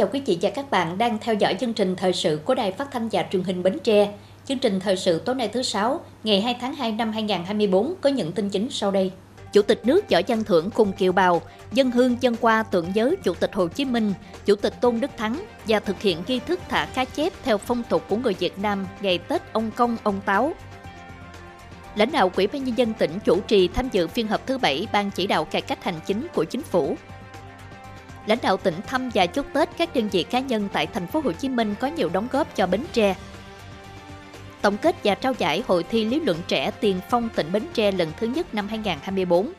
Chào quý vị và các bạn đang theo dõi chương trình thời sự của Đài Phát thanh và Truyền hình Bến Tre. Chương trình thời sự tối nay thứ sáu, ngày 2 tháng 2 năm 2024 có những tin chính sau đây. Chủ tịch nước Võ Văn Thưởng cùng kiều bào, dân hương dân qua tượng nhớ Chủ tịch Hồ Chí Minh, Chủ tịch Tôn Đức Thắng và thực hiện nghi thức thả cá chép theo phong tục của người Việt Nam ngày Tết ông Công, ông Táo. Lãnh đạo Quỹ ban nhân dân tỉnh chủ trì tham dự phiên họp thứ bảy ban chỉ đạo cải cách hành chính của chính phủ. Lãnh đạo tỉnh thăm và chúc Tết các đơn vị cá nhân tại thành phố Hồ Chí Minh có nhiều đóng góp cho Bến Tre. Tổng kết và trao giải hội thi lý luận trẻ tiền phong tỉnh Bến Tre lần thứ nhất năm 2024.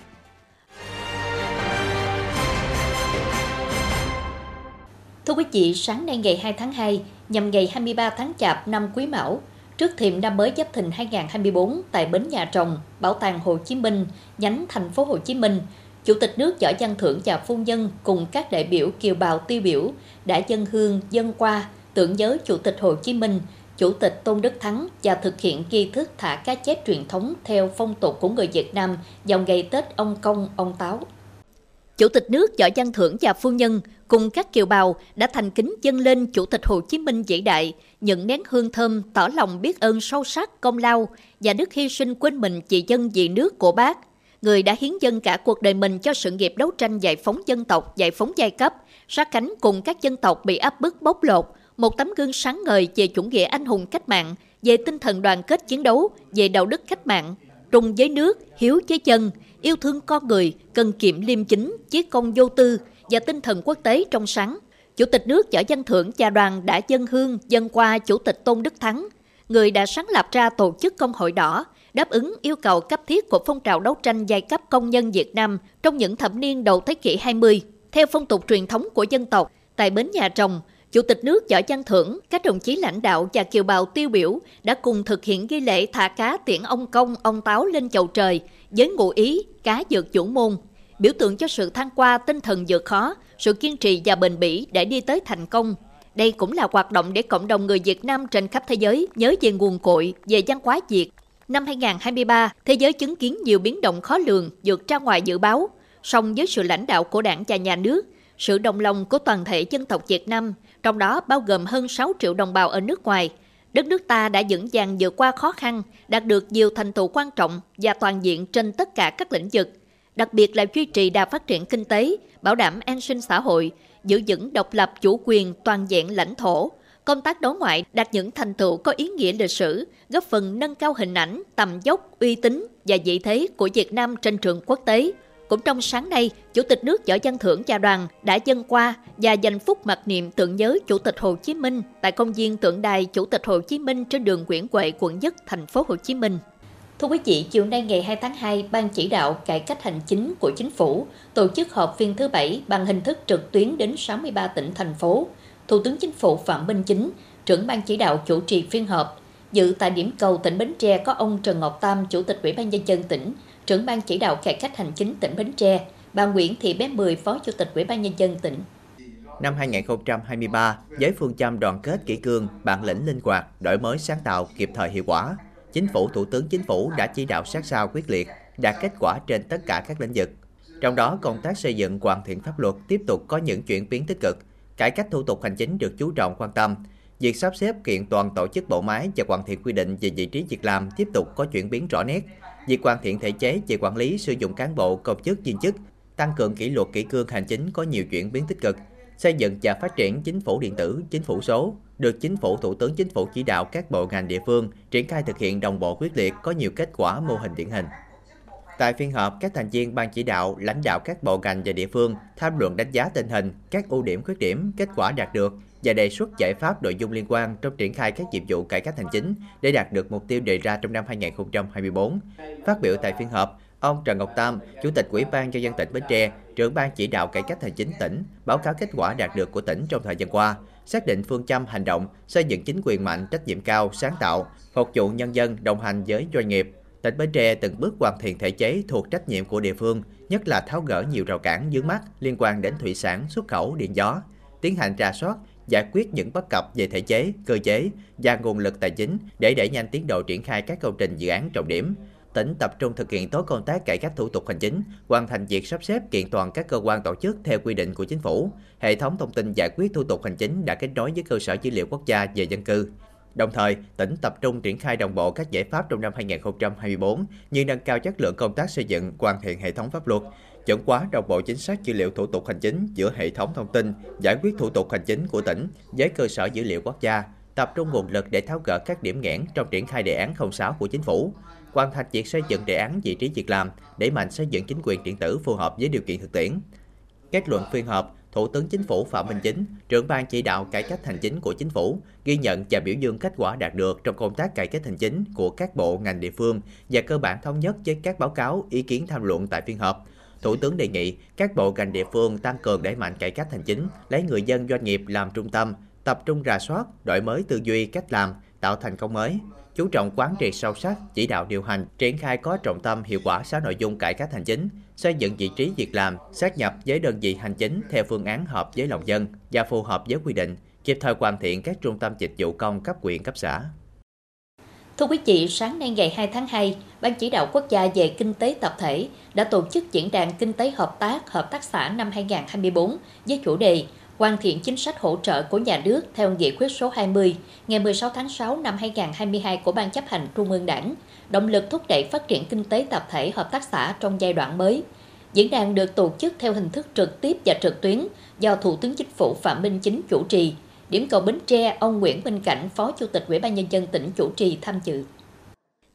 Thưa quý vị, sáng nay ngày 2 tháng 2, nhằm ngày 23 tháng Chạp năm Quý Mão, trước thềm năm mới Giáp Thìn 2024 tại bến Nhà Trồng, Bảo tàng Hồ Chí Minh, nhánh thành phố Hồ Chí Minh, Chủ tịch nước Võ Văn Thưởng và phu nhân cùng các đại biểu kiều bào tiêu biểu đã dân hương dân qua tưởng nhớ Chủ tịch Hồ Chí Minh, Chủ tịch Tôn Đức Thắng và thực hiện nghi thức thả cá chép truyền thống theo phong tục của người Việt Nam vào ngày Tết ông Công, ông Táo. Chủ tịch nước Võ Văn Thưởng và phu nhân cùng các kiều bào đã thành kính dâng lên Chủ tịch Hồ Chí Minh vĩ đại, nhận nén hương thơm tỏ lòng biết ơn sâu sắc công lao và đức hy sinh quên mình vì dân vì nước của bác – người đã hiến dân cả cuộc đời mình cho sự nghiệp đấu tranh giải phóng dân tộc, giải phóng giai cấp, sát cánh cùng các dân tộc bị áp bức bóc lột, một tấm gương sáng ngời về chủ nghĩa anh hùng cách mạng, về tinh thần đoàn kết chiến đấu, về đạo đức cách mạng, trung với nước, hiếu với dân, yêu thương con người, cần kiệm liêm chính, chí công vô tư và tinh thần quốc tế trong sáng. Chủ tịch nước Võ Văn Thưởng và đoàn đã dân hương dân qua Chủ tịch Tôn Đức Thắng, người đã sáng lập ra tổ chức Công hội đỏ, đáp ứng yêu cầu cấp thiết của phong trào đấu tranh giai cấp công nhân Việt Nam trong những thập niên đầu thế kỷ 20. Theo phong tục truyền thống của dân tộc, tại bến nhà trồng, Chủ tịch nước Võ Văn Thưởng, các đồng chí lãnh đạo và kiều bào tiêu biểu đã cùng thực hiện nghi lễ thả cá tiễn ông công, ông táo lên chầu trời với ngụ ý cá dược chủ môn, biểu tượng cho sự thăng qua tinh thần vượt khó, sự kiên trì và bền bỉ để đi tới thành công. Đây cũng là hoạt động để cộng đồng người Việt Nam trên khắp thế giới nhớ về nguồn cội, về văn hóa Việt, Năm 2023, thế giới chứng kiến nhiều biến động khó lường vượt ra ngoài dự báo, song với sự lãnh đạo của đảng và nhà nước, sự đồng lòng của toàn thể dân tộc Việt Nam, trong đó bao gồm hơn 6 triệu đồng bào ở nước ngoài, đất nước ta đã vững vàng vượt qua khó khăn, đạt được nhiều thành tựu quan trọng và toàn diện trên tất cả các lĩnh vực, đặc biệt là duy trì đà phát triển kinh tế, bảo đảm an sinh xã hội, giữ vững độc lập chủ quyền toàn diện lãnh thổ, công tác đối ngoại đạt những thành tựu có ý nghĩa lịch sử, góp phần nâng cao hình ảnh, tầm dốc, uy tín và vị thế của Việt Nam trên trường quốc tế. Cũng trong sáng nay, Chủ tịch nước Võ Văn Thưởng và đoàn đã dân qua và dành phút mặc niệm tưởng nhớ Chủ tịch Hồ Chí Minh tại công viên tượng đài Chủ tịch Hồ Chí Minh trên đường Nguyễn Huệ, quận Nhất, thành phố Hồ Chí Minh. Thưa quý vị, chiều nay ngày 2 tháng 2, Ban chỉ đạo cải cách hành chính của chính phủ tổ chức họp phiên thứ bảy bằng hình thức trực tuyến đến 63 tỉnh thành phố Thủ tướng Chính phủ Phạm Minh Chính, trưởng ban chỉ đạo chủ trì phiên họp. Dự tại điểm cầu tỉnh Bến Tre có ông Trần Ngọc Tam, Chủ tịch Ủy ban nhân dân tỉnh, trưởng ban chỉ đạo cải cách hành chính tỉnh Bến Tre, bà Nguyễn Thị Bé Mười, Phó Chủ tịch Ủy ban nhân dân tỉnh. Năm 2023, với phương châm đoàn kết kỷ cương, bản lĩnh linh hoạt, đổi mới sáng tạo, kịp thời hiệu quả, Chính phủ Thủ tướng Chính phủ đã chỉ đạo sát sao quyết liệt, đạt kết quả trên tất cả các lĩnh vực. Trong đó, công tác xây dựng hoàn thiện pháp luật tiếp tục có những chuyển biến tích cực, cải cách thủ tục hành chính được chú trọng quan tâm. Việc sắp xếp kiện toàn tổ chức bộ máy và hoàn thiện quy định về vị trí việc làm tiếp tục có chuyển biến rõ nét. Việc hoàn thiện thể chế về quản lý sử dụng cán bộ, công chức, viên chức, tăng cường kỷ luật kỷ cương hành chính có nhiều chuyển biến tích cực. Xây dựng và phát triển chính phủ điện tử, chính phủ số, được chính phủ thủ tướng chính phủ chỉ đạo các bộ ngành địa phương triển khai thực hiện đồng bộ quyết liệt có nhiều kết quả mô hình điển hình. Tại phiên họp, các thành viên ban chỉ đạo, lãnh đạo các bộ ngành và địa phương tham luận đánh giá tình hình, các ưu điểm khuyết điểm, kết quả đạt được và đề xuất giải pháp nội dung liên quan trong triển khai các nhiệm vụ cải cách hành chính để đạt được mục tiêu đề ra trong năm 2024. Phát biểu tại phiên họp, ông Trần Ngọc Tam, Chủ tịch Ủy ban nhân dân tỉnh Bến Tre, trưởng ban chỉ đạo cải cách hành chính tỉnh, báo cáo kết quả đạt được của tỉnh trong thời gian qua, xác định phương châm hành động, xây dựng chính quyền mạnh, trách nhiệm cao, sáng tạo, phục vụ nhân dân, đồng hành với doanh nghiệp, tỉnh Bến Tre từng bước hoàn thiện thể chế thuộc trách nhiệm của địa phương, nhất là tháo gỡ nhiều rào cản vướng mắt liên quan đến thủy sản, xuất khẩu, điện gió, tiến hành ra soát, giải quyết những bất cập về thể chế, cơ chế và nguồn lực tài chính để đẩy nhanh tiến độ triển khai các công trình dự án trọng điểm, tỉnh tập trung thực hiện tốt công tác cải cách thủ tục hành chính, hoàn thành việc sắp xếp kiện toàn các cơ quan tổ chức theo quy định của chính phủ. Hệ thống thông tin giải quyết thủ tục hành chính đã kết nối với cơ sở dữ liệu quốc gia về dân cư. Đồng thời, tỉnh tập trung triển khai đồng bộ các giải pháp trong năm 2024 như nâng cao chất lượng công tác xây dựng, hoàn thiện hệ thống pháp luật, chuẩn hóa đồng bộ chính sách dữ liệu thủ tục hành chính giữa hệ thống thông tin giải quyết thủ tục hành chính của tỉnh với cơ sở dữ liệu quốc gia, tập trung nguồn lực để tháo gỡ các điểm nghẽn trong triển khai đề án 06 của chính phủ, hoàn thành việc xây dựng đề án vị trí việc làm, để mạnh xây dựng chính quyền điện tử phù hợp với điều kiện thực tiễn. Kết luận phiên họp, Thủ tướng Chính phủ Phạm Minh Chính, trưởng ban chỉ đạo cải cách hành chính của chính phủ, ghi nhận và biểu dương kết quả đạt được trong công tác cải cách hành chính của các bộ ngành địa phương và cơ bản thống nhất với các báo cáo, ý kiến tham luận tại phiên họp. Thủ tướng đề nghị các bộ ngành địa phương tăng cường đẩy mạnh cải cách hành chính, lấy người dân doanh nghiệp làm trung tâm, tập trung rà soát, đổi mới tư duy cách làm, tạo thành công mới, chú trọng quán triệt sâu sắc, chỉ đạo điều hành, triển khai có trọng tâm hiệu quả 6 nội dung cải cách hành chính, xây dựng vị trí việc làm, sát nhập với đơn vị hành chính theo phương án hợp với lòng dân và phù hợp với quy định, kịp thời hoàn thiện các trung tâm dịch vụ công cấp huyện cấp xã. Thưa quý vị, sáng nay ngày 2 tháng 2, Ban chỉ đạo quốc gia về kinh tế tập thể đã tổ chức diễn đàn kinh tế hợp tác hợp tác xã năm 2024 với chủ đề hoàn thiện chính sách hỗ trợ của nhà nước theo nghị quyết số 20 ngày 16 tháng 6 năm 2022 của Ban chấp hành Trung ương Đảng, động lực thúc đẩy phát triển kinh tế tập thể hợp tác xã trong giai đoạn mới. Diễn đàn được tổ chức theo hình thức trực tiếp và trực tuyến do Thủ tướng Chính phủ Phạm Minh Chính chủ trì. Điểm cầu Bến Tre, ông Nguyễn Minh Cảnh, Phó Chủ tịch Ủy ban Nhân dân tỉnh chủ trì tham dự.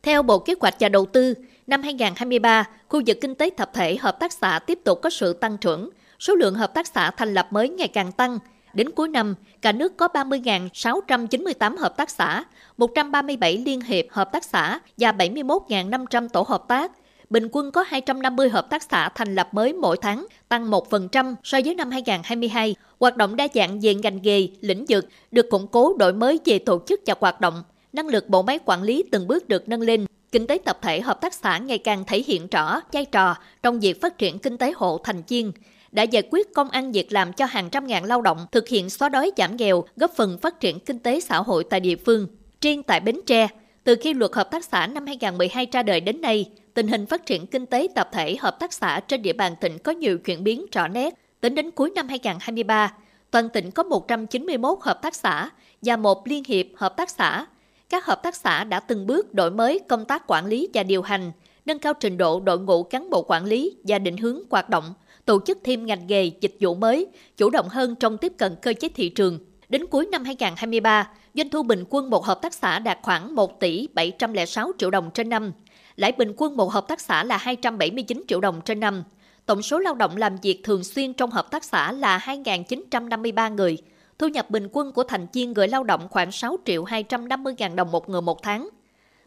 Theo Bộ Kế hoạch và Đầu tư, năm 2023, khu vực kinh tế tập thể hợp tác xã tiếp tục có sự tăng trưởng, số lượng hợp tác xã thành lập mới ngày càng tăng. Đến cuối năm, cả nước có 30.698 hợp tác xã, 137 liên hiệp hợp tác xã và 71.500 tổ hợp tác. Bình quân có 250 hợp tác xã thành lập mới mỗi tháng, tăng 1% so với năm 2022. Hoạt động đa dạng về ngành nghề, lĩnh vực được củng cố đổi mới về tổ chức và hoạt động. Năng lực bộ máy quản lý từng bước được nâng lên. Kinh tế tập thể hợp tác xã ngày càng thể hiện rõ vai trò trong việc phát triển kinh tế hộ thành chiên đã giải quyết công ăn việc làm cho hàng trăm ngàn lao động, thực hiện xóa đói giảm nghèo, góp phần phát triển kinh tế xã hội tại địa phương. Riêng tại Bến Tre, từ khi luật hợp tác xã năm 2012 ra đời đến nay, tình hình phát triển kinh tế tập thể hợp tác xã trên địa bàn tỉnh có nhiều chuyển biến rõ nét. Tính đến cuối năm 2023, toàn tỉnh có 191 hợp tác xã và một liên hiệp hợp tác xã. Các hợp tác xã đã từng bước đổi mới công tác quản lý và điều hành, nâng cao trình độ đội ngũ cán bộ quản lý và định hướng hoạt động, tổ chức thêm ngành nghề, dịch vụ mới, chủ động hơn trong tiếp cận cơ chế thị trường. Đến cuối năm 2023, doanh thu bình quân một hợp tác xã đạt khoảng 1 tỷ 706 triệu đồng trên năm. Lãi bình quân một hợp tác xã là 279 triệu đồng trên năm. Tổng số lao động làm việc thường xuyên trong hợp tác xã là 2.953 người. Thu nhập bình quân của thành viên người lao động khoảng 6 triệu 250 ngàn đồng một người một tháng.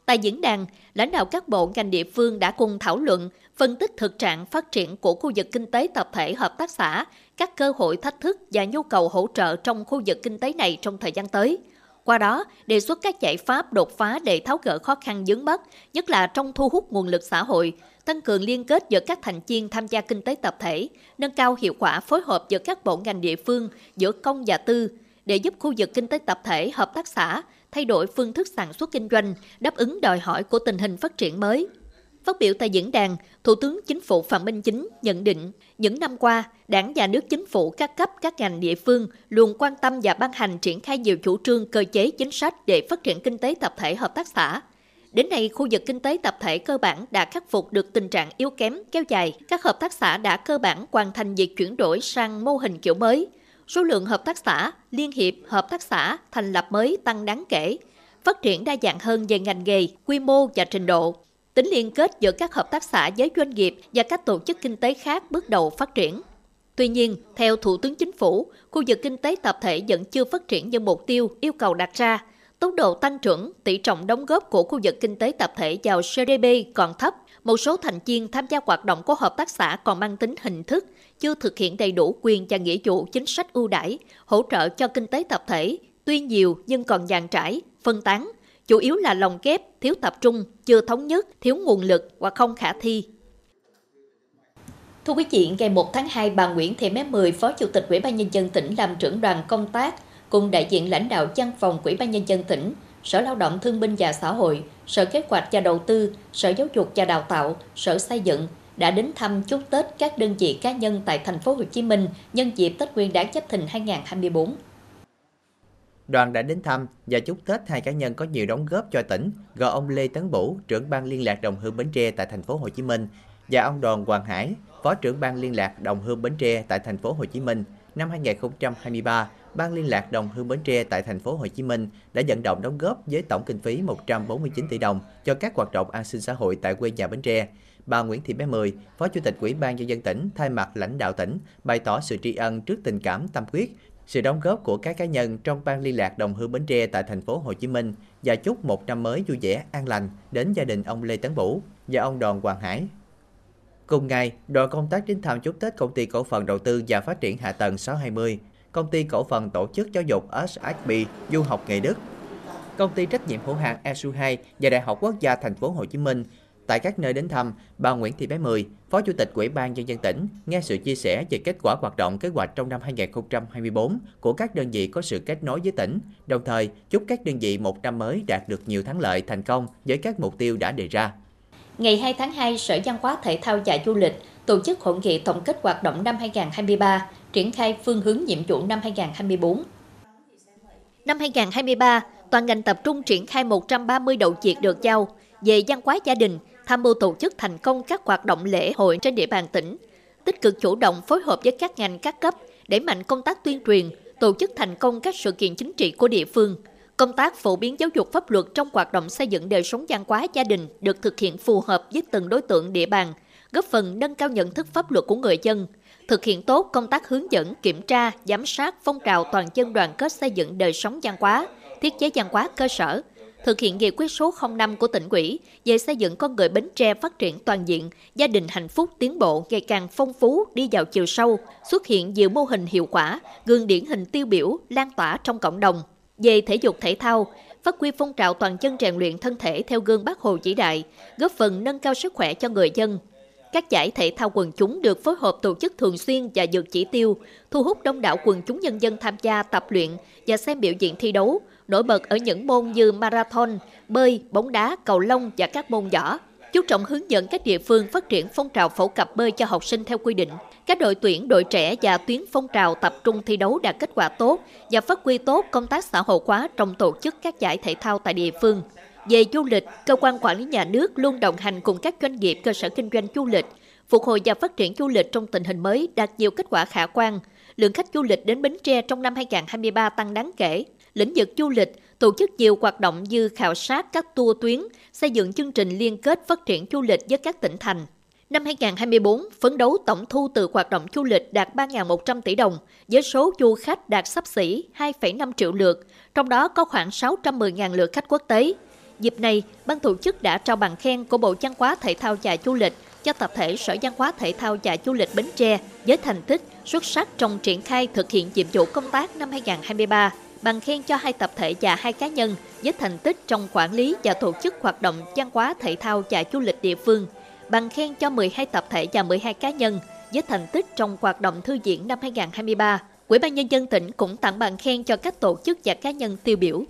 Tại diễn đàn, lãnh đạo các bộ ngành địa phương đã cùng thảo luận, phân tích thực trạng phát triển của khu vực kinh tế tập thể hợp tác xã, các cơ hội thách thức và nhu cầu hỗ trợ trong khu vực kinh tế này trong thời gian tới. Qua đó, đề xuất các giải pháp đột phá để tháo gỡ khó khăn vướng mắt, nhất là trong thu hút nguồn lực xã hội, tăng cường liên kết giữa các thành viên tham gia kinh tế tập thể, nâng cao hiệu quả phối hợp giữa các bộ ngành địa phương, giữa công và tư, để giúp khu vực kinh tế tập thể hợp tác xã thay đổi phương thức sản xuất kinh doanh, đáp ứng đòi hỏi của tình hình phát triển mới. Phát biểu tại diễn đàn, Thủ tướng Chính phủ Phạm Minh Chính nhận định, những năm qua, Đảng và nước chính phủ các cấp các ngành địa phương luôn quan tâm và ban hành triển khai nhiều chủ trương cơ chế chính sách để phát triển kinh tế tập thể hợp tác xã. Đến nay, khu vực kinh tế tập thể cơ bản đã khắc phục được tình trạng yếu kém kéo dài. Các hợp tác xã đã cơ bản hoàn thành việc chuyển đổi sang mô hình kiểu mới – số lượng hợp tác xã, liên hiệp, hợp tác xã thành lập mới tăng đáng kể, phát triển đa dạng hơn về ngành nghề, quy mô và trình độ. Tính liên kết giữa các hợp tác xã với doanh nghiệp và các tổ chức kinh tế khác bước đầu phát triển. Tuy nhiên, theo Thủ tướng Chính phủ, khu vực kinh tế tập thể vẫn chưa phát triển như mục tiêu yêu cầu đặt ra. Tốc độ tăng trưởng, tỷ trọng đóng góp của khu vực kinh tế tập thể vào GDP còn thấp, một số thành viên tham gia hoạt động của hợp tác xã còn mang tính hình thức, chưa thực hiện đầy đủ quyền và nghĩa vụ chính sách ưu đãi, hỗ trợ cho kinh tế tập thể, tuy nhiều nhưng còn dàn trải, phân tán, chủ yếu là lòng kép, thiếu tập trung, chưa thống nhất, thiếu nguồn lực hoặc không khả thi. Thưa quý vị, ngày 1 tháng 2, bà Nguyễn Thị Mé Mười, Phó Chủ tịch Ủy ban Nhân dân tỉnh làm trưởng đoàn công tác, cùng đại diện lãnh đạo văn phòng Ủy ban Nhân dân tỉnh, Sở Lao động Thương binh và Xã hội, Sở Kế hoạch và Đầu tư, Sở Giáo dục và Đào tạo, Sở Xây dựng đã đến thăm chúc Tết các đơn vị cá nhân tại thành phố Hồ Chí Minh nhân dịp Tết Nguyên đán Giáp Thìn 2024. Đoàn đã đến thăm và chúc Tết hai cá nhân có nhiều đóng góp cho tỉnh, gồm ông Lê Tấn Bửu, trưởng ban liên lạc đồng hương Bến Tre tại thành phố Hồ Chí Minh và ông Đoàn Hoàng Hải, phó trưởng ban liên lạc đồng hương Bến Tre tại thành phố Hồ Chí Minh. Năm 2023, Ban liên lạc đồng hương Bến Tre tại thành phố Hồ Chí Minh đã vận động đóng góp với tổng kinh phí 149 tỷ đồng cho các hoạt động an sinh xã hội tại quê nhà Bến Tre. Bà Nguyễn Thị Bé Mười, Phó Chủ tịch Ủy ban nhân dân tỉnh thay mặt lãnh đạo tỉnh bày tỏ sự tri ân trước tình cảm tâm huyết, sự đóng góp của các cá nhân trong ban liên lạc đồng hương Bến Tre tại thành phố Hồ Chí Minh và chúc một năm mới vui vẻ an lành đến gia đình ông Lê Tấn Vũ và ông Đoàn Hoàng Hải. Cùng ngày, đoàn công tác đến thăm chúc Tết công ty cổ phần đầu tư và phát triển hạ tầng 620, công ty cổ phần tổ chức giáo dục SHB du học nghề Đức, công ty trách nhiệm hữu hạn ESU2 và Đại học Quốc gia thành phố Hồ Chí Minh. Tại các nơi đến thăm, bà Nguyễn Thị Bé Mười, Phó Chủ tịch Ủy ban Nhân dân tỉnh, nghe sự chia sẻ về kết quả hoạt động kế hoạch trong năm 2024 của các đơn vị có sự kết nối với tỉnh, đồng thời chúc các đơn vị một năm mới đạt được nhiều thắng lợi thành công với các mục tiêu đã đề ra. Ngày 2 tháng 2, Sở Văn hóa Thể thao và Du lịch tổ chức hội nghị tổng kết hoạt động năm 2023, triển khai phương hướng nhiệm vụ năm 2024. Năm 2023, toàn ngành tập trung triển khai 130 đầu việc được giao về văn hóa gia đình, tham mưu tổ chức thành công các hoạt động lễ hội trên địa bàn tỉnh, tích cực chủ động phối hợp với các ngành các cấp, đẩy mạnh công tác tuyên truyền, tổ chức thành công các sự kiện chính trị của địa phương. Công tác phổ biến giáo dục pháp luật trong hoạt động xây dựng đời sống văn hóa gia đình được thực hiện phù hợp với từng đối tượng địa bàn, góp phần nâng cao nhận thức pháp luật của người dân, thực hiện tốt công tác hướng dẫn, kiểm tra, giám sát phong trào toàn dân đoàn kết xây dựng đời sống văn hóa, thiết chế văn hóa cơ sở, thực hiện nghị quyết số 05 của tỉnh ủy về xây dựng con người Bến Tre phát triển toàn diện, gia đình hạnh phúc tiến bộ ngày càng phong phú đi vào chiều sâu, xuất hiện nhiều mô hình hiệu quả, gương điển hình tiêu biểu, lan tỏa trong cộng đồng. Về thể dục thể thao, phát huy phong trào toàn dân rèn luyện thân thể theo gương Bác Hồ chỉ đại, góp phần nâng cao sức khỏe cho người dân. Các giải thể thao quần chúng được phối hợp tổ chức thường xuyên và vượt chỉ tiêu, thu hút đông đảo quần chúng nhân dân tham gia tập luyện và xem biểu diễn thi đấu, nổi bật ở những môn như marathon, bơi, bóng đá, cầu lông và các môn võ. Chú trọng hướng dẫn các địa phương phát triển phong trào phổ cập bơi cho học sinh theo quy định. Các đội tuyển, đội trẻ và tuyến phong trào tập trung thi đấu đạt kết quả tốt và phát huy tốt công tác xã hội hóa trong tổ chức các giải thể thao tại địa phương. Về du lịch, cơ quan quản lý nhà nước luôn đồng hành cùng các doanh nghiệp cơ sở kinh doanh du lịch, phục hồi và phát triển du lịch trong tình hình mới đạt nhiều kết quả khả quan. Lượng khách du lịch đến Bến Tre trong năm 2023 tăng đáng kể, lĩnh vực du lịch, tổ chức nhiều hoạt động như khảo sát các tour tuyến, xây dựng chương trình liên kết phát triển du lịch với các tỉnh thành. Năm 2024, phấn đấu tổng thu từ hoạt động du lịch đạt 3.100 tỷ đồng, với số du khách đạt sắp xỉ 2,5 triệu lượt, trong đó có khoảng 610.000 lượt khách quốc tế. Dịp này, ban tổ chức đã trao bằng khen của Bộ Văn hóa Thể thao và Du lịch cho tập thể Sở Văn hóa Thể thao và Du lịch Bến Tre với thành tích xuất sắc trong triển khai thực hiện nhiệm vụ công tác năm 2023 bằng khen cho hai tập thể và hai cá nhân với thành tích trong quản lý và tổ chức hoạt động văn hóa thể thao và du lịch địa phương, bằng khen cho 12 tập thể và 12 cá nhân với thành tích trong hoạt động thư viện năm 2023. Quỹ ban Nhân dân tỉnh cũng tặng bằng khen cho các tổ chức và cá nhân tiêu biểu.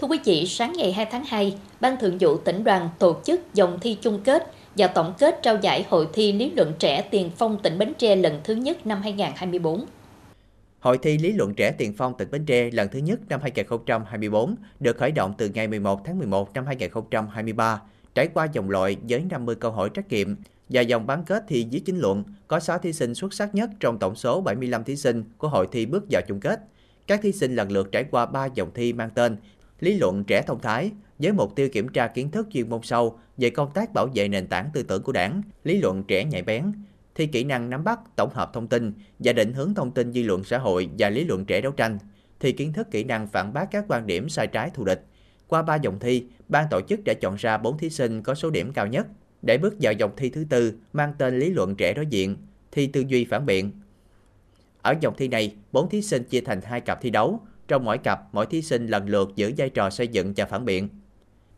Thưa quý vị, sáng ngày 2 tháng 2, Ban Thường vụ tỉnh đoàn tổ chức dòng thi chung kết và tổng kết trao giải hội thi lý luận trẻ tiền phong tỉnh Bến Tre lần thứ nhất năm 2024. Hội thi lý luận trẻ tiền phong tỉnh Bến Tre lần thứ nhất năm 2024 được khởi động từ ngày 11 tháng 11 năm 2023, trải qua dòng loại với 50 câu hỏi trắc nghiệm và dòng bán kết thi viết chính luận có 6 thí sinh xuất sắc nhất trong tổng số 75 thí sinh của hội thi bước vào chung kết. Các thí sinh lần lượt trải qua 3 dòng thi mang tên Lý luận trẻ thông thái với mục tiêu kiểm tra kiến thức chuyên môn sâu về công tác bảo vệ nền tảng tư tưởng của đảng, lý luận trẻ nhạy bén, thi kỹ năng nắm bắt, tổng hợp thông tin và định hướng thông tin dư luận xã hội và lý luận trẻ đấu tranh, thi kiến thức kỹ năng phản bác các quan điểm sai trái thù địch. Qua 3 vòng thi, ban tổ chức đã chọn ra 4 thí sinh có số điểm cao nhất để bước vào vòng thi thứ tư mang tên lý luận trẻ đối diện, thi tư duy phản biện. Ở vòng thi này, 4 thí sinh chia thành hai cặp thi đấu, trong mỗi cặp, mỗi thí sinh lần lượt giữ vai trò xây dựng và phản biện.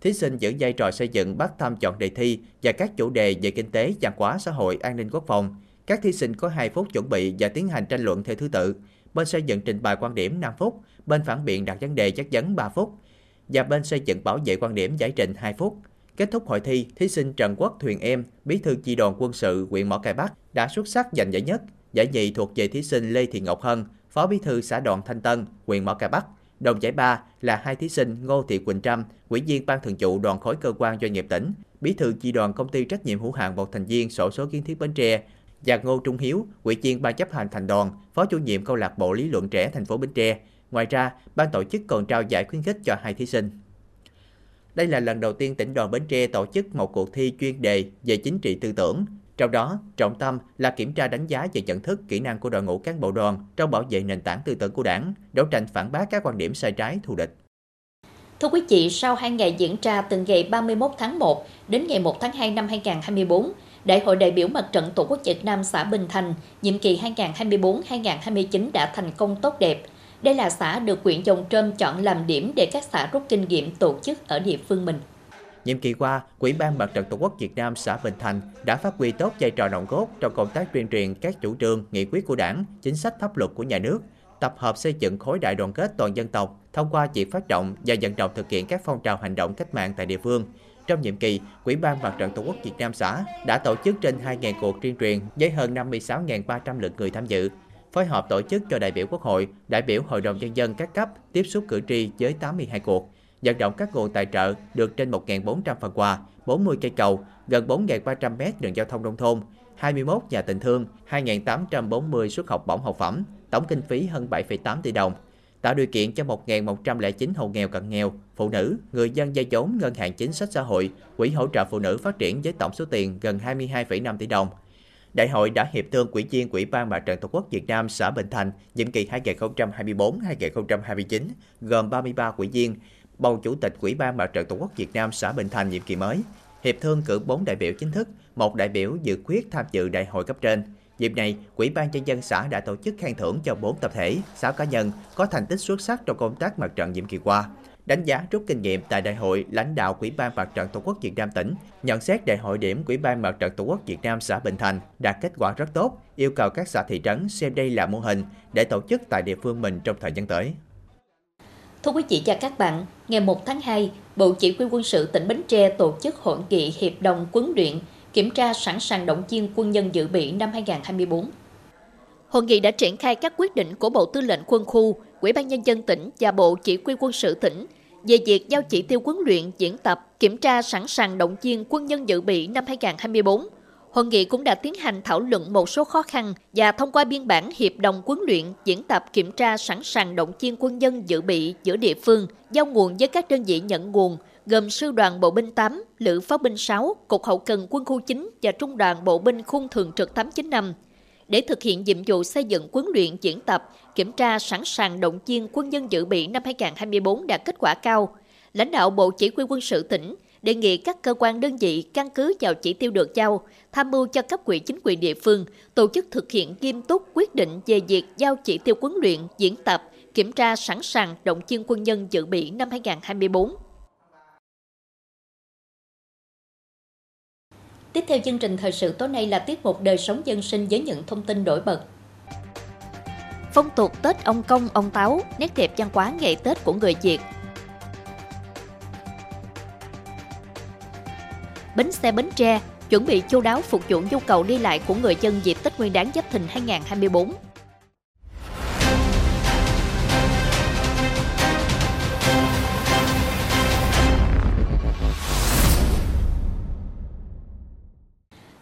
Thí sinh giữ vai trò xây dựng bắt thăm chọn đề thi và các chủ đề về kinh tế, văn hóa, xã hội, an ninh quốc phòng. Các thí sinh có 2 phút chuẩn bị và tiến hành tranh luận theo thứ tự. Bên xây dựng trình bày quan điểm 5 phút, bên phản biện đặt vấn đề chất vấn 3 phút. và bên xây dựng bảo vệ quan điểm giải trình 2 phút. Kết thúc hội thi, thí sinh Trần Quốc Thuyền Em, bí thư chi đoàn quân sự huyện Mỏ Cày Bắc đã xuất sắc giành giải nhất. Giải nhì thuộc về thí sinh Lê Thị Ngọc Hân, phó bí thư xã đoàn Thanh Tân, huyện Mỏ Cày Bắc. Đồng giải ba là hai thí sinh Ngô Thị Quỳnh Trâm, ủy viên ban thường vụ đoàn khối cơ quan doanh nghiệp tỉnh, bí thư chi đoàn công ty trách nhiệm hữu hạn một thành viên sổ số kiến thiết Bến Tre và Ngô Trung Hiếu, ủy viên ban chấp hành thành đoàn, phó chủ nhiệm câu lạc bộ lý luận trẻ thành phố Bến Tre. Ngoài ra, ban tổ chức còn trao giải khuyến khích cho hai thí sinh. Đây là lần đầu tiên tỉnh đoàn Bến Tre tổ chức một cuộc thi chuyên đề về chính trị tư tưởng. Trong đó, trọng tâm là kiểm tra đánh giá về nhận thức, kỹ năng của đội ngũ cán bộ đoàn trong bảo vệ nền tảng tư tưởng của đảng, đấu tranh phản bác các quan điểm sai trái thù địch. Thưa quý vị, sau 2 ngày diễn ra từ ngày 31 tháng 1 đến ngày 1 tháng 2 năm 2024, Đại hội đại biểu Mặt trận Tổ quốc Việt Nam xã Bình Thành, nhiệm kỳ 2024-2029 đã thành công tốt đẹp. Đây là xã được huyện Dòng Trơm chọn làm điểm để các xã rút kinh nghiệm tổ chức ở địa phương mình. Nhiệm kỳ qua, Quỹ ban Mặt trận Tổ quốc Việt Nam xã Bình Thành đã phát huy tốt vai trò nòng cốt trong công tác tuyên truyền các chủ trương, nghị quyết của Đảng, chính sách pháp luật của nhà nước, tập hợp xây dựng khối đại đoàn kết toàn dân tộc thông qua việc phát động và vận động thực hiện các phong trào hành động cách mạng tại địa phương. Trong nhiệm kỳ, Quỹ ban Mặt trận Tổ quốc Việt Nam xã đã tổ chức trên 2.000 cuộc tuyên truyền với hơn 56.300 lượt người tham dự, phối hợp tổ chức cho đại biểu Quốc hội, đại biểu Hội đồng Nhân dân các cấp tiếp xúc cử tri với 82 cuộc, vận động các nguồn tài trợ được trên 1.400 phần quà, 40 cây cầu, gần 4.300 mét đường giao thông nông thôn, 21 nhà tình thương, 2.840 suất học bổng học phẩm, tổng kinh phí hơn 7,8 tỷ đồng, tạo điều kiện cho 1.109 hộ nghèo cận nghèo, phụ nữ, người dân vay vốn ngân hàng chính sách xã hội, quỹ hỗ trợ phụ nữ phát triển với tổng số tiền gần 22,5 tỷ đồng. Đại hội đã hiệp thương quỹ viên Quỹ ban Mặt trận Tổ quốc Việt Nam xã Bình Thành nhiệm kỳ 2024-2029 gồm 33 quỹ viên, bầu chủ tịch Quỹ ban Mặt trận Tổ quốc Việt Nam xã Bình Thành nhiệm kỳ mới. Hiệp thương cử 4 đại biểu chính thức, một đại biểu dự quyết tham dự đại hội cấp trên. Dịp này, Quỹ ban nhân dân xã đã tổ chức khen thưởng cho 4 tập thể, 6 cá nhân có thành tích xuất sắc trong công tác mặt trận nhiệm kỳ qua. Đánh giá rút kinh nghiệm tại đại hội, lãnh đạo Quỹ ban Mặt trận Tổ quốc Việt Nam tỉnh nhận xét đại hội điểm Quỹ ban Mặt trận Tổ quốc Việt Nam xã Bình Thành đạt kết quả rất tốt, yêu cầu các xã thị trấn xem đây là mô hình để tổ chức tại địa phương mình trong thời gian tới. Thưa quý vị và các bạn, ngày 1 tháng 2, Bộ Chỉ huy quân sự tỉnh Bến Tre tổ chức hội nghị hiệp đồng huấn luyện kiểm tra sẵn sàng động viên quân nhân dự bị năm 2024. Hội nghị đã triển khai các quyết định của Bộ Tư lệnh Quân khu, Ủy ban Nhân dân tỉnh và Bộ Chỉ huy quân sự tỉnh về việc giao chỉ tiêu huấn luyện, diễn tập, kiểm tra sẵn sàng động viên quân nhân dự bị năm 2024. Hội nghị cũng đã tiến hành thảo luận một số khó khăn và thông qua biên bản hiệp đồng huấn luyện, diễn tập kiểm tra sẵn sàng động viên quân dân dự bị giữa địa phương, giao nguồn với các đơn vị nhận nguồn, gồm Sư đoàn Bộ binh 8, Lữ pháo binh 6, Cục Hậu cần Quân khu 9 và Trung đoàn Bộ binh Khung Thường trực 895 để thực hiện nhiệm vụ xây dựng huấn luyện diễn tập, kiểm tra sẵn sàng động viên quân dân dự bị năm 2024 đạt kết quả cao. Lãnh đạo Bộ Chỉ huy quân sự tỉnh đề nghị các cơ quan đơn vị căn cứ vào chỉ tiêu được giao, tham mưu cho cấp quỹ chính quyền địa phương tổ chức thực hiện nghiêm túc quyết định về việc giao chỉ tiêu huấn luyện, diễn tập, kiểm tra sẵn sàng động viên quân nhân dự bị năm 2024. Tiếp theo chương trình thời sự tối nay là tiết mục đời sống dân sinh với những thông tin nổi bật. Phong tục Tết ông Công, ông Táo, nét đẹp văn hóa ngày Tết của người Việt. Bến xe Bến Tre chuẩn bị chu đáo phục vụ nhu cầu đi lại của người dân dịp Tết Nguyên đán Giáp Thìn 2024.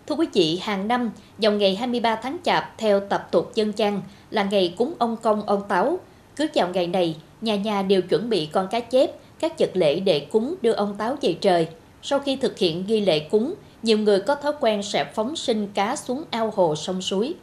Thưa quý vị, hàng năm, vào ngày 23 tháng Chạp theo tập tục dân gian là ngày cúng ông công ông táo. Cứ vào ngày này, nhà nhà đều chuẩn bị con cá chép, các vật lễ để cúng đưa ông táo về trời. Sau khi thực hiện nghi lễ cúng, nhiều người có thói quen sẽ phóng sinh cá xuống ao hồ sông suối.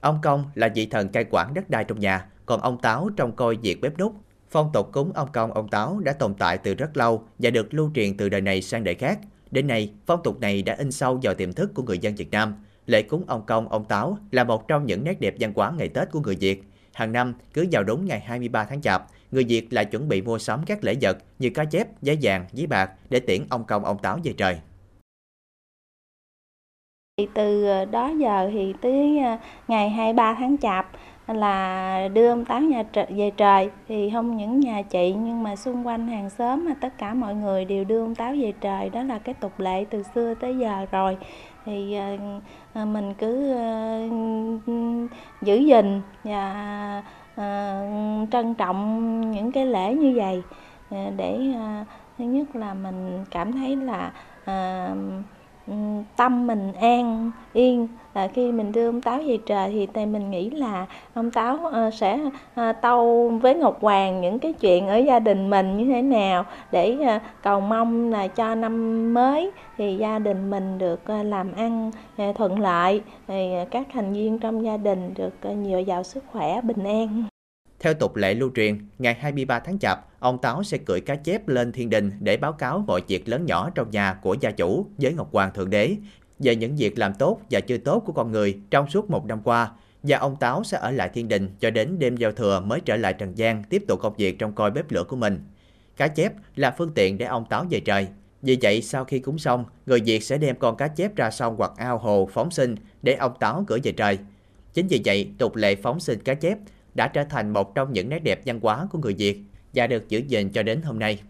Ông Công là vị thần cai quản đất đai trong nhà, còn ông Táo trong coi việc bếp nút. Phong tục cúng ông Công ông Táo đã tồn tại từ rất lâu và được lưu truyền từ đời này sang đời khác. Đến nay, phong tục này đã in sâu vào tiềm thức của người dân Việt Nam. Lễ cúng ông Công, ông Táo là một trong những nét đẹp văn hóa ngày Tết của người Việt. Hàng năm, cứ vào đúng ngày 23 tháng Chạp, người Việt lại chuẩn bị mua sắm các lễ vật như cá chép, giấy vàng, giấy bạc để tiễn ông Công, ông Táo về trời. Từ ờ, đó giờ thì tới ờ, ngày 23 tháng Chạp là đưa ông Táo nhà trời, về trời. Thì không những nhà chị nhưng mà xung quanh hàng xóm mà tất cả mọi người đều đưa ông Táo về trời. Đó là cái tục lệ từ xưa tới giờ rồi. Thì ờ, mình cứ giữ gìn và Ờ, trân trọng những cái lễ như vậy ờ, để ờ, thứ nhất là mình cảm thấy là tâm mình an, yên à, khi mình đưa ông táo về trời thì tại mình nghĩ là ông táo à, sẽ à, tâu với ngọc hoàng những cái chuyện ở gia đình mình như thế nào để à, cầu mong là cho năm mới thì gia đình mình được à, làm ăn à, thuận lợi thì à, các thành viên trong gia đình được à, nhiều giàu sức khỏe bình an. Theo tục lệ lưu truyền, ngày 23 tháng Chạp, ông Táo sẽ cưỡi cá chép lên thiên đình để báo cáo mọi việc lớn nhỏ trong nhà của gia chủ với Ngọc Hoàng Thượng Đế về những việc làm tốt và chưa tốt của con người trong suốt một năm qua. Và ông Táo sẽ ở lại thiên đình cho đến đêm giao thừa mới trở lại trần gian tiếp tục công việc trong coi bếp lửa của mình. Cá chép là phương tiện để ông Táo về trời. Vì vậy, sau khi cúng xong, người Việt sẽ đem con cá chép ra sông hoặc ao hồ phóng sinh để ông Táo gửi về trời. Chính vì vậy, tục lệ phóng sinh cá chép đã trở thành một trong những nét đẹp văn hóa của người Việt và được giữ gìn cho đến hôm nay.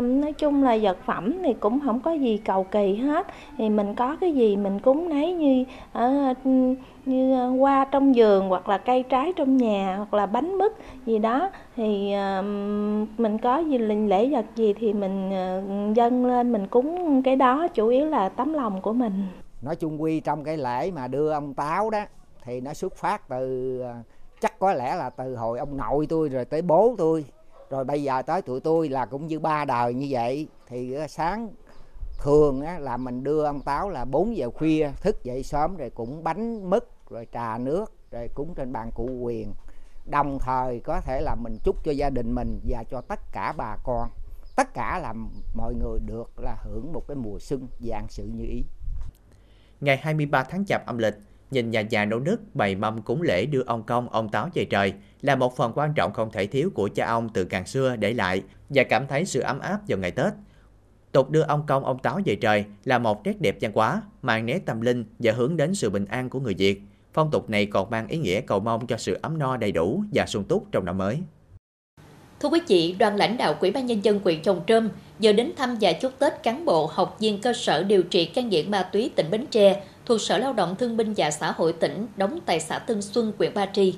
Nói chung là vật phẩm thì cũng không có gì cầu kỳ hết. Thì mình có cái gì mình cúng nấy như ở như ờ, hoa trong giường hoặc là cây trái trong nhà hoặc là bánh mứt gì đó. Thì mình có gì lễ vật gì thì mình ờ, dâng lên mình cúng cái đó, chủ yếu là tấm lòng của mình. Nói chung quy trong cái lễ mà đưa ông táo đó, thì nó xuất phát từ chắc có lẽ là từ hồi ông nội tôi rồi tới bố tôi rồi bây giờ tới tụi tôi là cũng như ba đời như vậy. Thì ờ, sáng thường á, là mình đưa ông táo là 4 giờ khuya thức dậy sớm rồi cũng bánh mứt rồi trà nước rồi cúng trên bàn cụ quyền đồng thời có thể là mình chúc cho gia đình mình và cho tất cả bà con. Tất cả là mọi người được là hưởng một cái mùa xuân dạng sự như ý. Ngày 23 tháng chạp âm lịch nhìn nhà già nấu nức bày mâm cúng lễ đưa ông công ông táo về trời là một phần quan trọng không thể thiếu của cha ông từ càng xưa để lại và cảm thấy sự ấm áp vào ngày Tết. Tục đưa ông công ông táo về trời là một nét đẹp văn hóa, mang nét tâm linh và hướng đến sự bình an của người Việt. Phong tục này còn mang ý nghĩa cầu mong cho sự ấm no đầy đủ và sung túc trong năm mới. Thưa quý vị, đoàn lãnh đạo Quỹ ban Nhân dân huyện Trồng Trơm giờ đến thăm và chúc Tết cán bộ học viên cơ sở điều trị cai nghiện ma túy tỉnh Bến Tre thuộc Sở Lao động Thương binh và Xã hội tỉnh đóng tại xã Tân Xuân, huyện Ba Tri.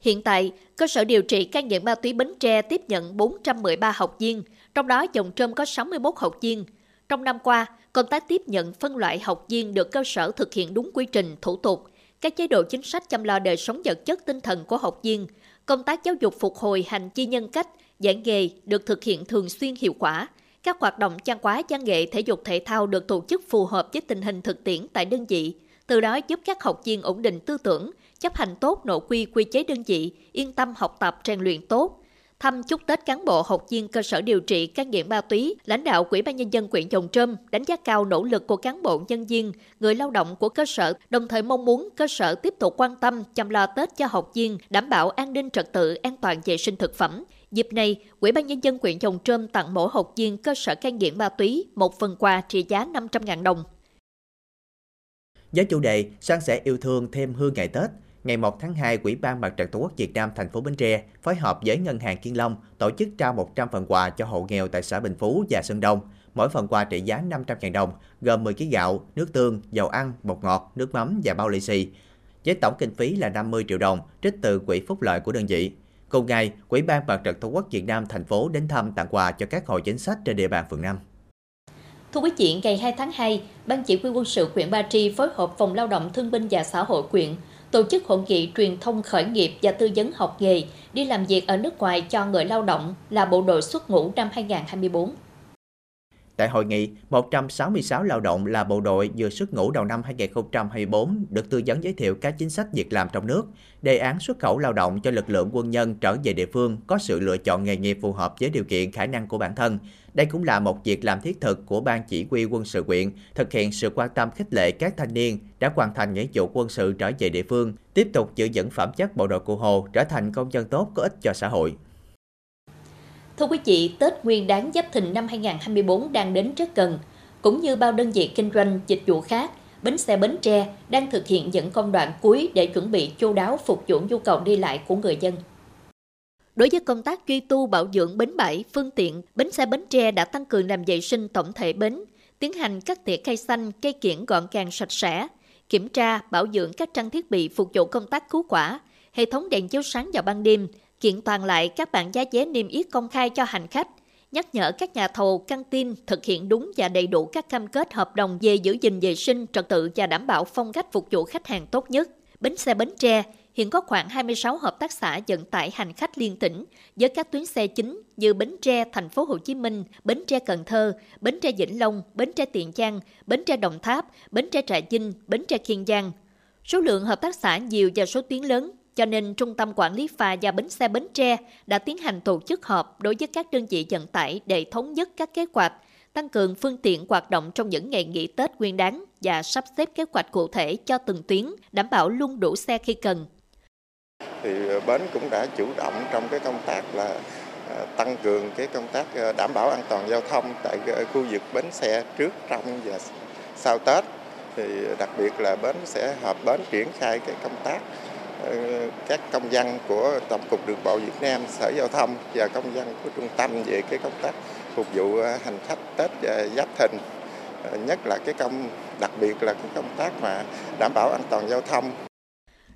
Hiện tại, cơ sở điều trị cai nghiện ma túy Bến Tre tiếp nhận 413 học viên, trong đó dòng trơm có 61 học viên. Trong năm qua, công tác tiếp nhận phân loại học viên được cơ sở thực hiện đúng quy trình, thủ tục, các chế độ chính sách chăm lo đời sống vật chất tinh thần của học viên, công tác giáo dục phục hồi hành chi nhân cách, giảng nghề được thực hiện thường xuyên hiệu quả, các hoạt động trang quá văn nghệ thể dục thể thao được tổ chức phù hợp với tình hình thực tiễn tại đơn vị, từ đó giúp các học viên ổn định tư tưởng, chấp hành tốt nội quy quy chế đơn vị, yên tâm học tập rèn luyện tốt. Thăm chúc Tết cán bộ học viên cơ sở điều trị các nghiện ma túy, lãnh đạo Quỹ ban nhân dân huyện Trồng Trâm đánh giá cao nỗ lực của cán bộ nhân viên, người lao động của cơ sở, đồng thời mong muốn cơ sở tiếp tục quan tâm chăm lo Tết cho học viên, đảm bảo an ninh trật tự, an toàn vệ sinh thực phẩm, Dịp này, Ủy ban Nhân dân huyện Dòng Trơm tặng mỗi học viên cơ sở cai nghiện ma túy một phần quà trị giá 500.000 đồng. Với chủ đề San sẻ yêu thương thêm hương ngày Tết, ngày 1 tháng 2, Ủy ban Mặt trận Tổ quốc Việt Nam thành phố Bến Tre phối hợp với Ngân hàng Kiên Long tổ chức trao 100 phần quà cho hộ nghèo tại xã Bình Phú và Sơn Đông. Mỗi phần quà trị giá 500.000 đồng, gồm 10 kg gạo, nước tương, dầu ăn, bột ngọt, nước mắm và bao lì xì. Với tổng kinh phí là 50 triệu đồng, trích từ quỹ phúc lợi của đơn vị. Cùng ngày, Quỹ ban Mặt trận Tổ quốc Việt Nam thành phố đến thăm tặng quà cho các hội chính sách trên địa bàn phường 5. Thưa quý vị, ngày 2 tháng 2, Ban chỉ huy quân sự huyện Ba Tri phối hợp Phòng Lao động Thương binh và Xã hội huyện tổ chức hội nghị truyền thông khởi nghiệp và tư vấn học nghề đi làm việc ở nước ngoài cho người lao động là bộ đội xuất ngũ năm 2024. Tại hội nghị, 166 lao động là bộ đội vừa xuất ngũ đầu năm 2024 được tư vấn giới thiệu các chính sách việc làm trong nước, đề án xuất khẩu lao động cho lực lượng quân nhân trở về địa phương có sự lựa chọn nghề nghiệp phù hợp với điều kiện khả năng của bản thân. Đây cũng là một việc làm thiết thực của Ban Chỉ huy quân sự quyện, thực hiện sự quan tâm khích lệ các thanh niên đã hoàn thành nghĩa vụ quân sự trở về địa phương, tiếp tục giữ vững phẩm chất bộ đội cụ Hồ trở thành công dân tốt có ích cho xã hội. Thưa quý vị, Tết Nguyên đán Giáp Thìn năm 2024 đang đến rất gần. Cũng như bao đơn vị kinh doanh, dịch vụ khác, bến xe Bến Tre đang thực hiện những công đoạn cuối để chuẩn bị chu đáo phục vụ nhu cầu đi lại của người dân. Đối với công tác duy tu bảo dưỡng bến bãi, phương tiện, bến xe Bến Tre đã tăng cường làm vệ sinh tổng thể bến, tiến hành cắt tỉa cây xanh, cây kiển gọn gàng sạch sẽ, kiểm tra, bảo dưỡng các trang thiết bị phục vụ công tác cứu quả, hệ thống đèn chiếu sáng vào ban đêm, kiện toàn lại các bản giá vé niêm yết công khai cho hành khách, nhắc nhở các nhà thầu, căng tin thực hiện đúng và đầy đủ các cam kết hợp đồng về giữ gìn vệ sinh, trật tự và đảm bảo phong cách phục vụ khách hàng tốt nhất. Bến xe Bến Tre hiện có khoảng 26 hợp tác xã vận tải hành khách liên tỉnh với các tuyến xe chính như Bến Tre, Thành phố Hồ Chí Minh, Bến Tre Cần Thơ, Bến Tre Vĩnh Long, Bến Tre Tiền Giang, Bến Tre Đồng Tháp, Bến Tre Trà Vinh, Bến Tre Kiên Giang. Số lượng hợp tác xã nhiều và số tuyến lớn cho nên Trung tâm Quản lý phà và bến xe Bến Tre đã tiến hành tổ chức họp đối với các đơn vị vận tải để thống nhất các kế hoạch, tăng cường phương tiện hoạt động trong những ngày nghỉ Tết nguyên đáng và sắp xếp kế hoạch cụ thể cho từng tuyến, đảm bảo luôn đủ xe khi cần. Thì ờ, bến cũng đã chủ động trong cái công tác là ờ, tăng cường cái công tác ờ, đảm bảo an toàn giao thông tại khu vực bến xe trước, trong và sau Tết. Thì đặc biệt là bến sẽ họp bến triển khai cái công tác Ờ, các công dân của Tổng cục Đường bộ Việt Nam, Sở Giao thông và công dân của trung tâm về cái công tác phục vụ ờ, hành khách Tết Giáp Thìn. Ờ, nhất là cái công đặc biệt là cái công tác mà đảm bảo an toàn giao thông.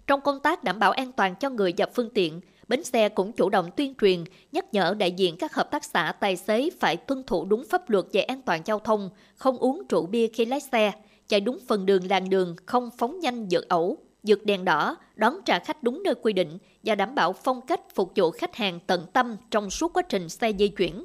Trong công tác đảm bảo an toàn cho người và phương tiện, bến xe cũng chủ động tuyên truyền, nhắc nhở đại diện các hợp tác xã tài xế phải tuân thủ đúng pháp luật về an toàn giao thông, không uống rượu bia khi lái xe, chạy đúng phần đường làng đường, không phóng nhanh vượt ẩu, vượt đèn đỏ, đón trả khách đúng nơi quy định và đảm bảo phong cách phục vụ khách hàng tận tâm trong suốt quá trình xe di chuyển.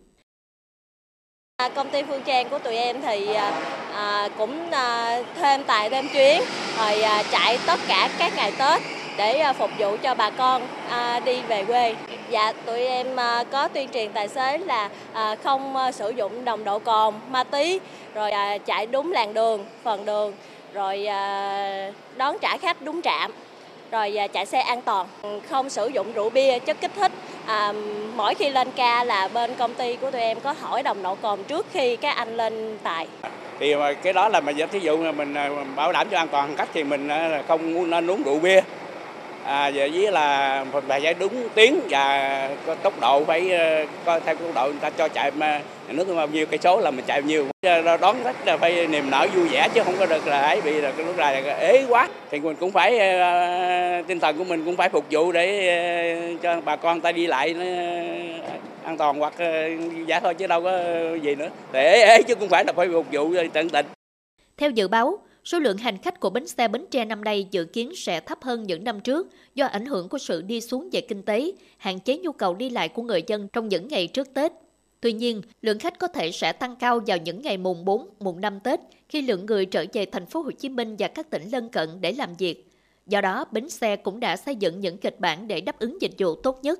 À, công ty Phương Trang của tụi em thì à, à, cũng à, thêm tài thêm chuyến rồi à, chạy tất cả các ngày Tết để à, phục vụ cho bà con à, đi về quê. Dạ tụi em à, có tuyên truyền tài xế là à, không à, sử dụng đồng độ cồn, ma túy rồi à, chạy đúng làn đường, phần đường rồi à, đón trả khách đúng trạm rồi à, chạy xe an toàn, không sử dụng rượu bia, chất kích thích. À, mỗi khi lên ca là bên công ty của tụi em có hỏi đồng độ cồn trước khi các anh lên tài. Thì à, cái đó là mà thí dụ mình bảo đảm cho an toàn khách thì mình không nên uống rượu bia à, với là phải chạy đúng tiếng và có tốc độ phải coi có theo tốc độ người ta cho chạy mà nước bao nhiêu cây số là mình chạy bao nhiêu ờ, đón khách là phải niềm nở vui vẻ chứ không có được là ấy bị là cái lúc này là ế quá. Thì mình cũng phải ờ, tinh thần của mình cũng phải phục vụ để cho bà con ta đi lại nó an toàn hoặc giả thôi chứ đâu có gì nữa. Để ế, ế chứ cũng phải là phải phục vụ tận tình. Theo dự báo Số lượng hành khách của bến xe Bến Tre năm nay dự kiến sẽ thấp hơn những năm trước do ảnh hưởng của sự đi xuống về kinh tế, hạn chế nhu cầu đi lại của người dân trong những ngày trước Tết. Tuy nhiên, lượng khách có thể sẽ tăng cao vào những ngày mùng 4, mùng 5 Tết khi lượng người trở về thành phố Hồ Chí Minh và các tỉnh lân cận để làm việc. Do đó, bến xe cũng đã xây dựng những kịch bản để đáp ứng dịch vụ tốt nhất.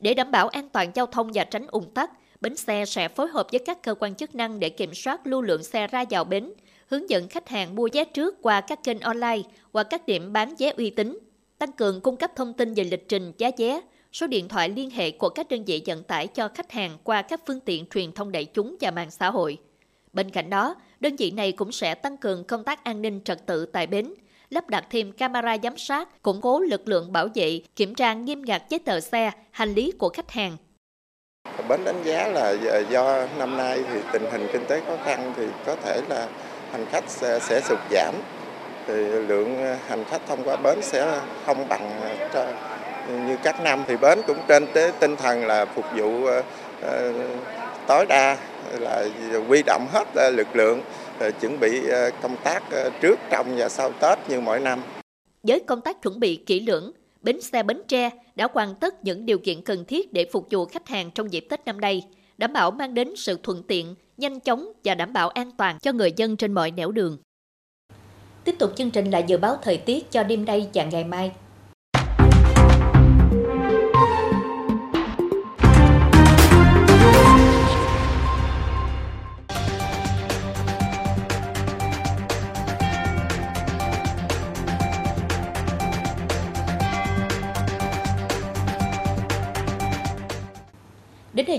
Để đảm bảo an toàn giao thông và tránh ủng tắc, bến xe sẽ phối hợp với các cơ quan chức năng để kiểm soát lưu lượng xe ra vào bến, hướng dẫn khách hàng mua vé trước qua các kênh online hoặc các điểm bán vé uy tín, tăng cường cung cấp thông tin về lịch trình giá vé, số điện thoại liên hệ của các đơn vị vận tải cho khách hàng qua các phương tiện truyền thông đại chúng và mạng xã hội. Bên cạnh đó, đơn vị này cũng sẽ tăng cường công tác an ninh trật tự tại bến, lắp đặt thêm camera giám sát, củng cố lực lượng bảo vệ, kiểm tra nghiêm ngặt giấy tờ xe, hành lý của khách hàng. Bến đánh giá là ờ, do năm nay thì tình hình kinh tế khó khăn thì có thể là hành khách sẽ, sẽ sụt giảm thì lượng ờ, hành khách thông qua bến sẽ không bằng ờ, như các năm thì bến cũng trên tế tinh thần là phục vụ ờ, tối đa là quy động hết lực lượng chuẩn bị công tác trước trong và sau Tết như mỗi năm. Với công tác chuẩn bị kỹ lưỡng, bến xe Bến Tre đã hoàn tất những điều kiện cần thiết để phục vụ khách hàng trong dịp Tết năm nay, đảm bảo mang đến sự thuận tiện, nhanh chóng và đảm bảo an toàn cho người dân trên mọi nẻo đường. Tiếp tục chương trình là dự báo thời tiết cho đêm nay và ngày mai.